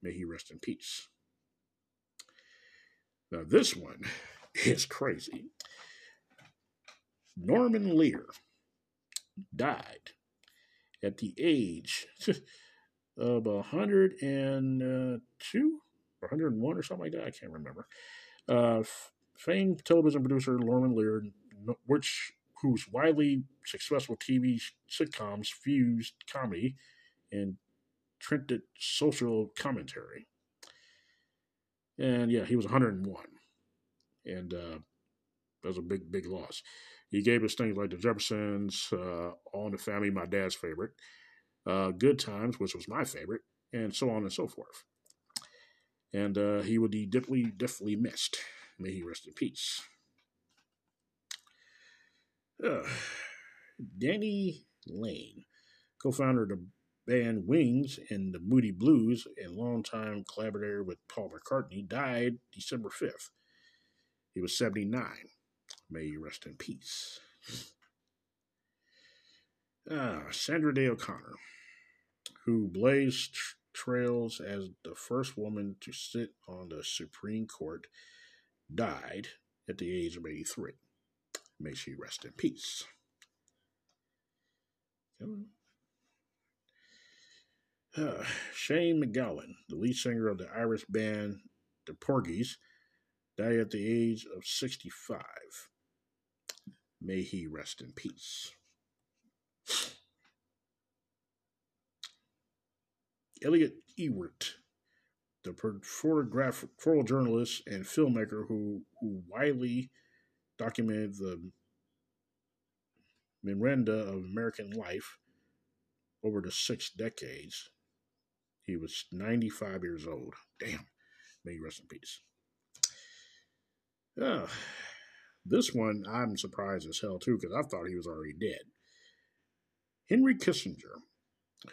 S1: may he rest in peace. Now, this one is crazy. Norman Lear died at the age of 102 or 101 or something like that. I can't remember. Uh, famed television producer Norman Lear, which whose widely successful TV sitcoms fused comedy and trended social commentary. And yeah, he was 101. And uh, that was a big, big loss. He gave us things like The Jeffersons, uh, All in the Family, my dad's favorite, uh, Good Times, which was my favorite, and so on and so forth. And uh, he would be definitely, definitely missed. May he rest in peace. Denny Laine, co founder of the band Wings and the Moody Blues and longtime collaborator with Paul McCartney, died December 5th. He was 79. May you rest in peace. Ah, Sandra Day O'Connor, who blazed trails as the first woman to sit on the Supreme Court, died at the age of 83. May she rest in peace. Uh, Shane MacGowan, the lead singer of the Irish band The Porgies, died at the age of 65. May he rest in peace. Elliott Erwitt, the photograph, photojournalist and filmmaker who, who widely documented the memoranda of American life over the six decades. He was 95 years old. Damn. May he rest in peace. Uh, this one, I'm surprised as hell, too, because I thought he was already dead. Henry Kissinger,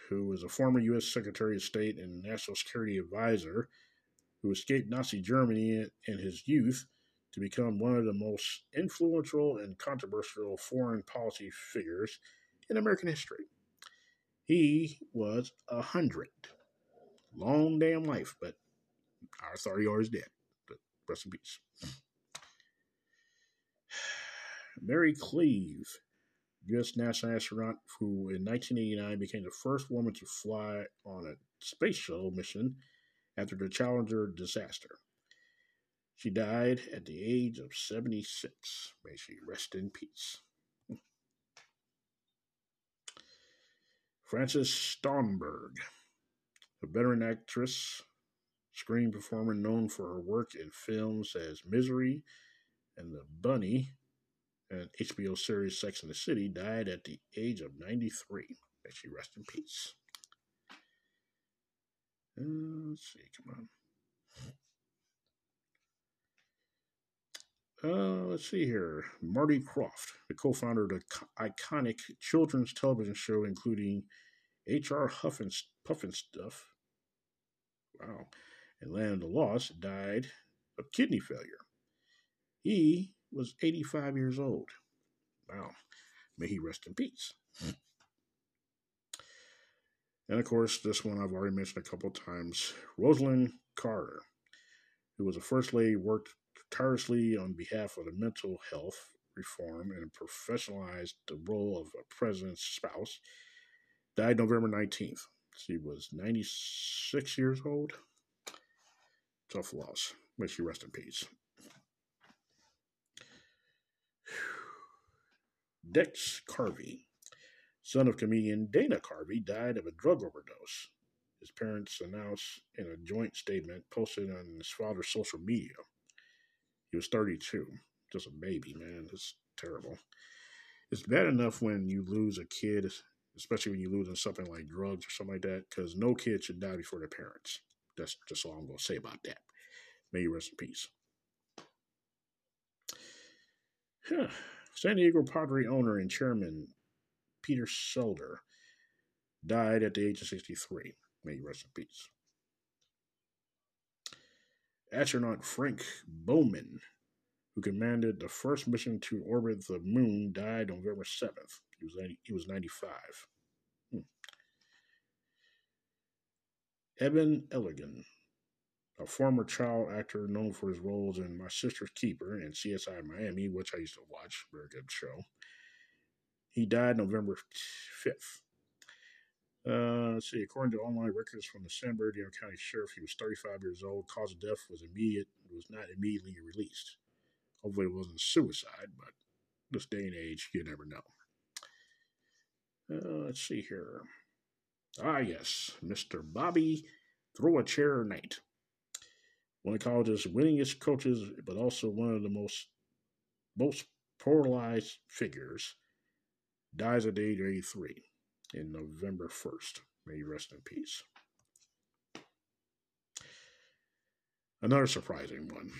S1: who was a former U.S. Secretary of State and National Security Advisor, who escaped Nazi Germany in his youth to become one of the most influential and controversial foreign policy figures in American history. He was a hundred. Long damn life, but our thought he always dead. But rest in peace. Mary Cleave, U.S. national astronaut who in 1989 became the first woman to fly on a space shuttle mission after the Challenger disaster. She died at the age of 76. May she rest in peace. Francis Stromberg, a veteran actress, screen performer known for her work in films as Misery and The Bunny and HBO series Sex and the City, died at the age of 93. May she rest in peace. Uh, let's see, come on. Uh, let's see here. Marty Krofft, the co founder of the iconic children's television show, including H.R. Huffin, Stuff, Wow. And Land of the Lost, died of kidney failure. He was 85 years old. Wow. May he rest in peace. And of course, this one I've already mentioned a couple times Rosalynn Carter, who was a first lady, worked tirelessly on behalf of the mental health reform and professionalized the role of a president's spouse. Died November 19th. She was 96 years old. Tough loss. May she rest in peace. Dex Carvey, son of comedian Dana Carvey, died of a drug overdose. His parents announced in a joint statement posted on his father's social media. He was 32, just a baby, man. It's terrible. It's bad enough when you lose a kid, especially when you lose in something like drugs or something like that, because no kid should die before their parents. That's just all I'm going to say about that. May you rest in peace. San Diego Padre owner and chairman Peter Seidler died at the age of 63. May you rest in peace. Astronaut Frank Borman, who commanded the first mission to orbit the moon, died November 7th. He was 90, he was 95. Evan Ellingson, a former child actor known for his roles in My Sister's Keeper and CSI Miami, which I used to watch, very good show. He died November 5th. Uh, let's see. According to online records from the San Bernardino County Sheriff, he was 35 years old. Cause of death was immediate. Was not immediately released. Hopefully, it wasn't suicide, but this day and age, you never know. Uh, let's see here. Ah, yes, Mr. Bobby Throw a Chair Knight one of college's winningest coaches, but also one of the most most polarized figures, dies at the age of 83 in November 1st. May he rest in peace. Another surprising one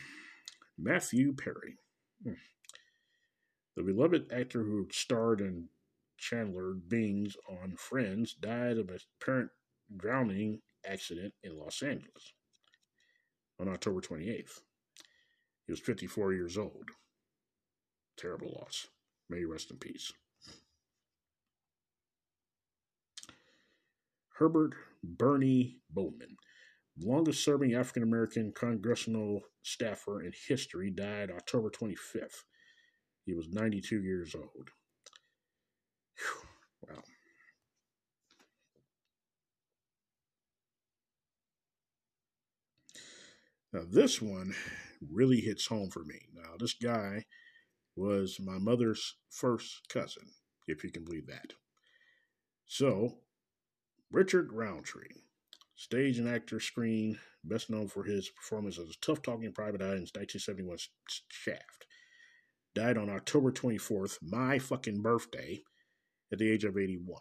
S1: Matthew Perry. Hmm. The beloved actor who starred in Chandler Bing's on Friends died of a apparent drowning accident in Los Angeles on October 28th. He was 54 years old. Terrible loss. May he rest in peace. Herbert Bernie Bowman, longest serving African American congressional staffer in history, died October 25th. He was 92 years old. Whew. Wow. Now, this one really hits home for me. Now, this guy was my mother's first cousin, if you can believe that. So, Richard Roundtree, stage and actor screen, best known for his performance as a tough talking private eye in 1971 Shaft, died on October 24th, my fucking birthday, at the age of 81.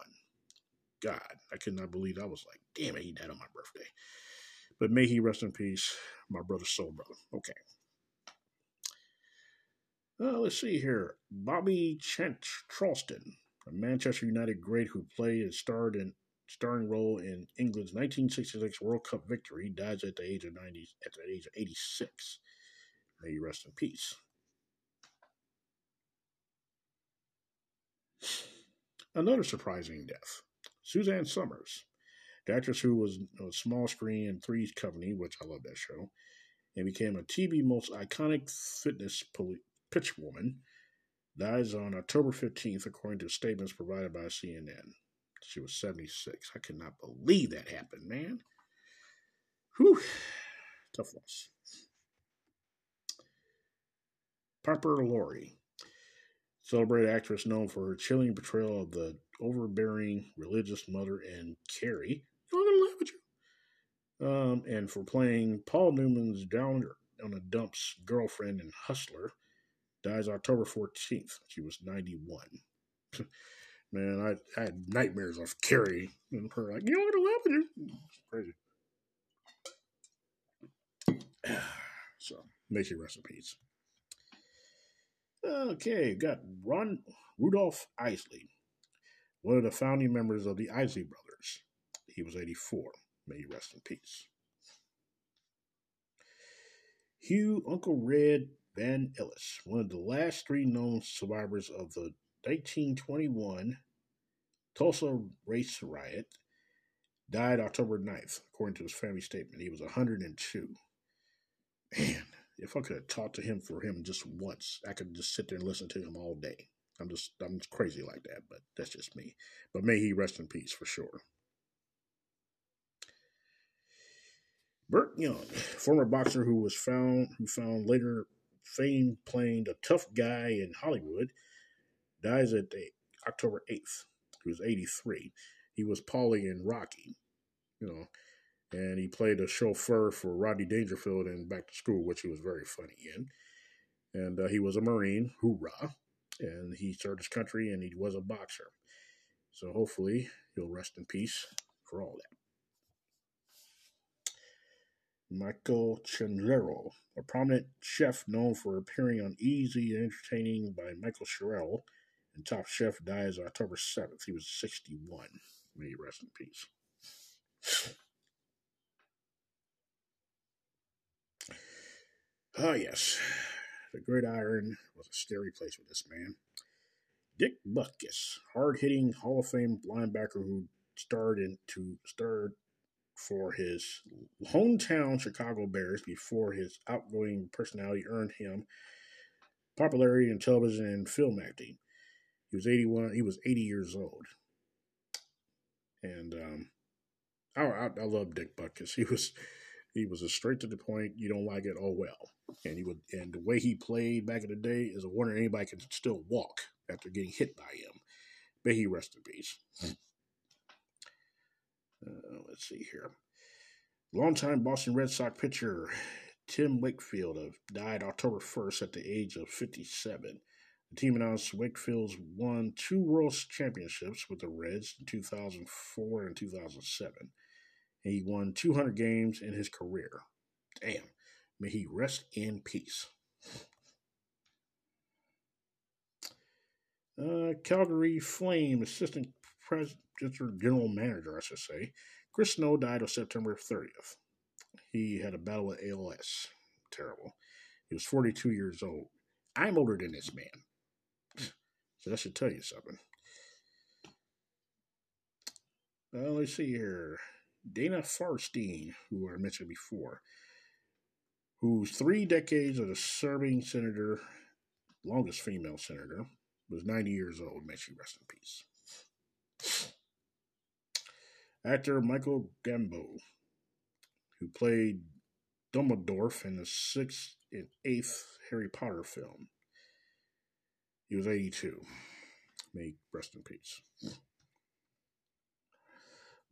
S1: God, I could not believe I was like, damn it, he died on my birthday. But may he rest in peace, my brother's soul brother. Okay. Uh, let's see here. Bobby Chant Charlton, a Manchester United great who played and starred in starring role in England's 1966 World Cup victory, dies at the age of 90 at the age of 86. May you rest in peace. Another surprising death. Suzanne Somers, the actress who was a small screen in Three's Company, which I love that show, and became a TV most iconic fitness pitch woman, dies on October 15th, according to statements provided by CNN. She was 76. I cannot believe that happened, man. Whew. Tough loss. Piper Laurie, celebrated actress known for her chilling portrayal of the overbearing religious mother in Carrie. I'm gonna laugh at you. Um, and for playing Paul Newman's downer on a dumps girlfriend in Hustler, dies October 14th. She was 91. Man, I, I, had nightmares of Carrie and her like, you know what, I love you. Crazy. so, rest in peace. Okay, got Ron Rudolph Isley, one of the founding members of the Isley Brothers. He was 84. May he rest in peace. Hugh Uncle Red Van Ellis, one of the last three known survivors of the 1921 Tulsa race riot, died October 9th, according to his family statement. He was 102. Man, if I could have talked to him for him just once, I could just sit there and listen to him all day. I'm just I'm crazy like that, but that's just me. But may he rest in peace for sure. Burt Young, former boxer who was found who found later fame playing a tough guy in Hollywood, dies at the, October 8th. He was 83. He was Paulie in Rocky, you know, and he played a chauffeur for Rodney Dangerfield in Back to School, which he was very funny in. And uh, he was a Marine, hoorah, and he served his country and he was a boxer. So hopefully he'll rest in peace for all that. Michael Ciangiaro, a prominent chef known for appearing on Easy and Entertaining by Michael Sherrill, and Top Chef dies October 7th. He was 61. May he rest in peace. Ah, yes. The gridiron was a scary place with this man. Dick Butkus, hard-hitting Hall of Fame linebacker who starred into starred for his hometown Chicago Bears before his outgoing personality earned him popularity in television and film acting. He was 81. He was 80 years old. And um, I, I, I love Dick Butkus. He was he was a straight to the point. You don't like it, oh well. And he would and the way he played back in the day is a wonder anybody can still walk after getting hit by him. May he rest in peace. Uh, let's see here. Longtime Boston Red Sox pitcher Tim Wakefield died October 1st at the age of 57. The team announced Wakefield's won two World Championships with the Reds in 2004 and 2007. He won 200 games in his career. Damn. May he rest in peace. Uh, Calgary Flame assistant president, general manager, I should say, Chris Snow died on September 30th. He had a battle with ALS. Terrible. He was 42 years old. I'm older than this man. So that should tell you something. Uh, let's see here. Dianne Feinstein, who I mentioned before, who's three decades of a serving senator, longest female senator, was 90 years old. May she rest in peace. Actor Michael Gambon, who played Dumbledore in the sixth and eighth Harry Potter film, He was 82. May rest in peace.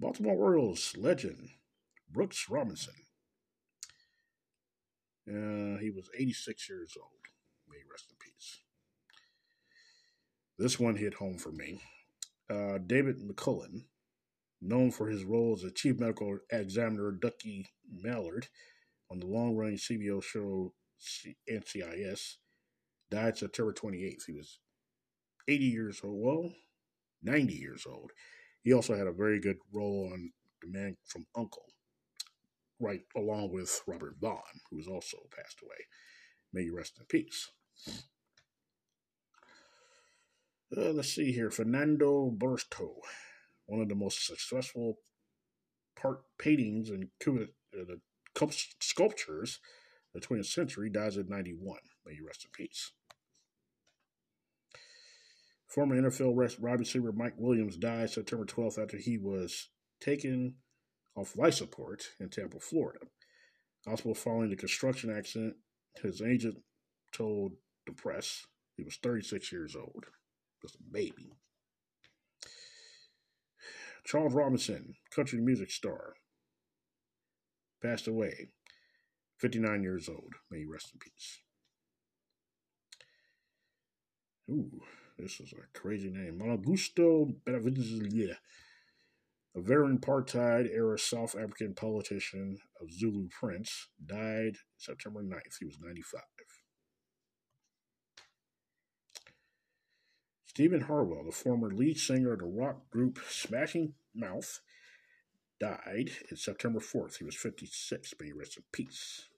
S1: Baltimore Orioles legend Brooks Robinson. Uh, he was 86 years old. May rest in peace. This one hit home for me. Uh, David McCallum, known for his role as a chief medical examiner Ducky Mallard on the long running CBS show NCIS, died September 28th. He was 80 years old. Well, 90 years old. He also had a very good role on The Man from Uncle, right along with Robert Vaughn, who has also passed away. May you rest in peace. Uh, let's see here. Fernando Botero, one of the most successful part paintings and uh, the sculptures of the 20th century, dies at 91. May you rest in peace. Former NFL wide receiver Mike Williams died September 12th after he was taken off life support in Tampa, Florida. Also, following the construction accident, his agent told the press he was 36 years old, just a baby. Charles Robinson, country music star, passed away, 59 years old. May he rest in peace. Ooh. This is a crazy name. Augusto Benavides, a veteran apartheid era South African politician of Zulu Prince, died September 9th. He was 95. Stephen Harwell, the former lead singer of the rock group Smashing Mouth, died in September 4th. He was 56. May he rest in peace.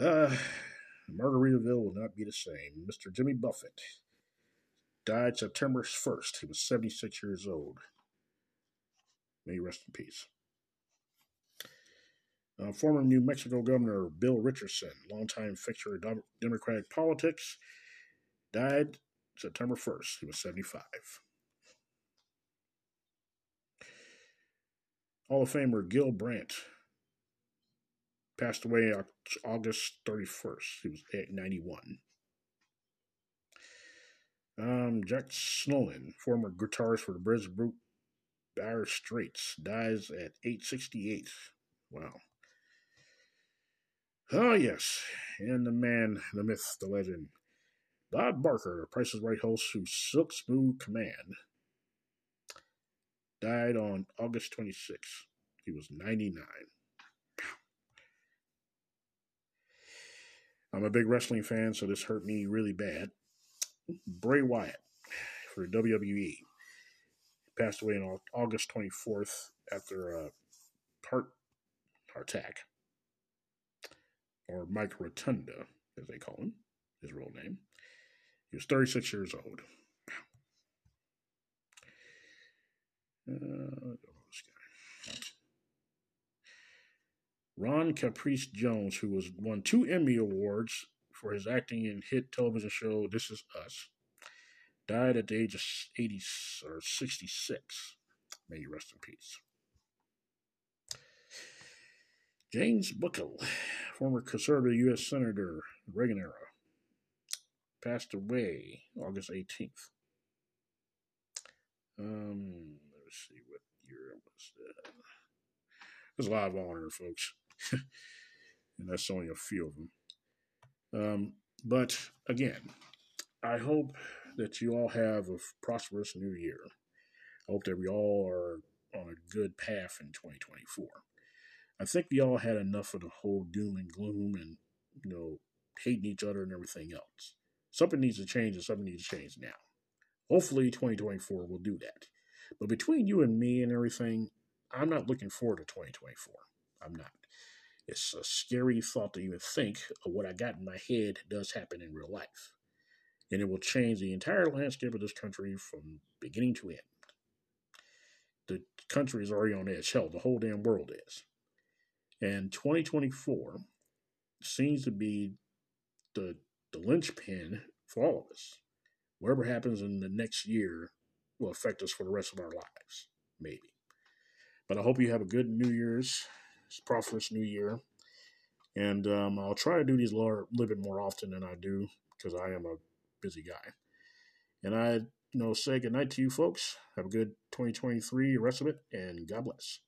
S1: Uh, Margaritaville will not be the same. Mr. Jimmy Buffett died September 1st. He was 76 years old. May he rest in peace. Uh, former New Mexico Governor Bill Richardson, longtime fixture of Democratic politics, died September 1st. He was 75. Hall of Famer Gil Brandt passed away August 31st. He was 91. Um, Jack Snolen, former guitarist for the British group Dire Straits, dies at 868. Wow. Oh, yes. And the man, the myth, the legend. Bob Barker, Price's Right host who Silk Smooth Command, died on August 26. He was 99. I'm a big wrestling fan, so this hurt me really bad. Bray Wyatt for WWE passed away on August 24th after a heart attack, or Mike Rotunda, as they call him, his real name. He was 36 years old. Uh, Ron Cephas Jones, who was won two Emmy Awards for his acting in hit television show This Is Us, died at the age of 80 or 66. May you rest in peace. James Buckle, former conservative U.S. Senator, Reagan era, passed away August 18th. Um, let's see what year was. Uh, there's a lot of honor, folks, and that's only a few of them. Um, but again, I hope that you all have a prosperous new year. I hope that we all are on a good path in 2024. I think we all had enough of the whole doom and gloom and, you know, hating each other and everything else. Something needs to change and something needs to change now. Hopefully 2024 will do that. But between you and me and everything, I'm not looking forward to 2024. I'm not. It's a scary thought to even think of what I got in my head does happen in real life. And it will change the entire landscape of this country from beginning to end. The country is already on edge. Hell, the whole damn world is. And 2024 seems to be the, the linchpin for all of us. Whatever happens in the next year will affect us for the rest of our lives, maybe. But I hope you have a good New Year's it's Prosperous New Year. And um, I'll try to do these a little bit more often than I do because I am a busy guy. And I, you know, say good night to you folks. Have a good 2023, rest of it, and God bless.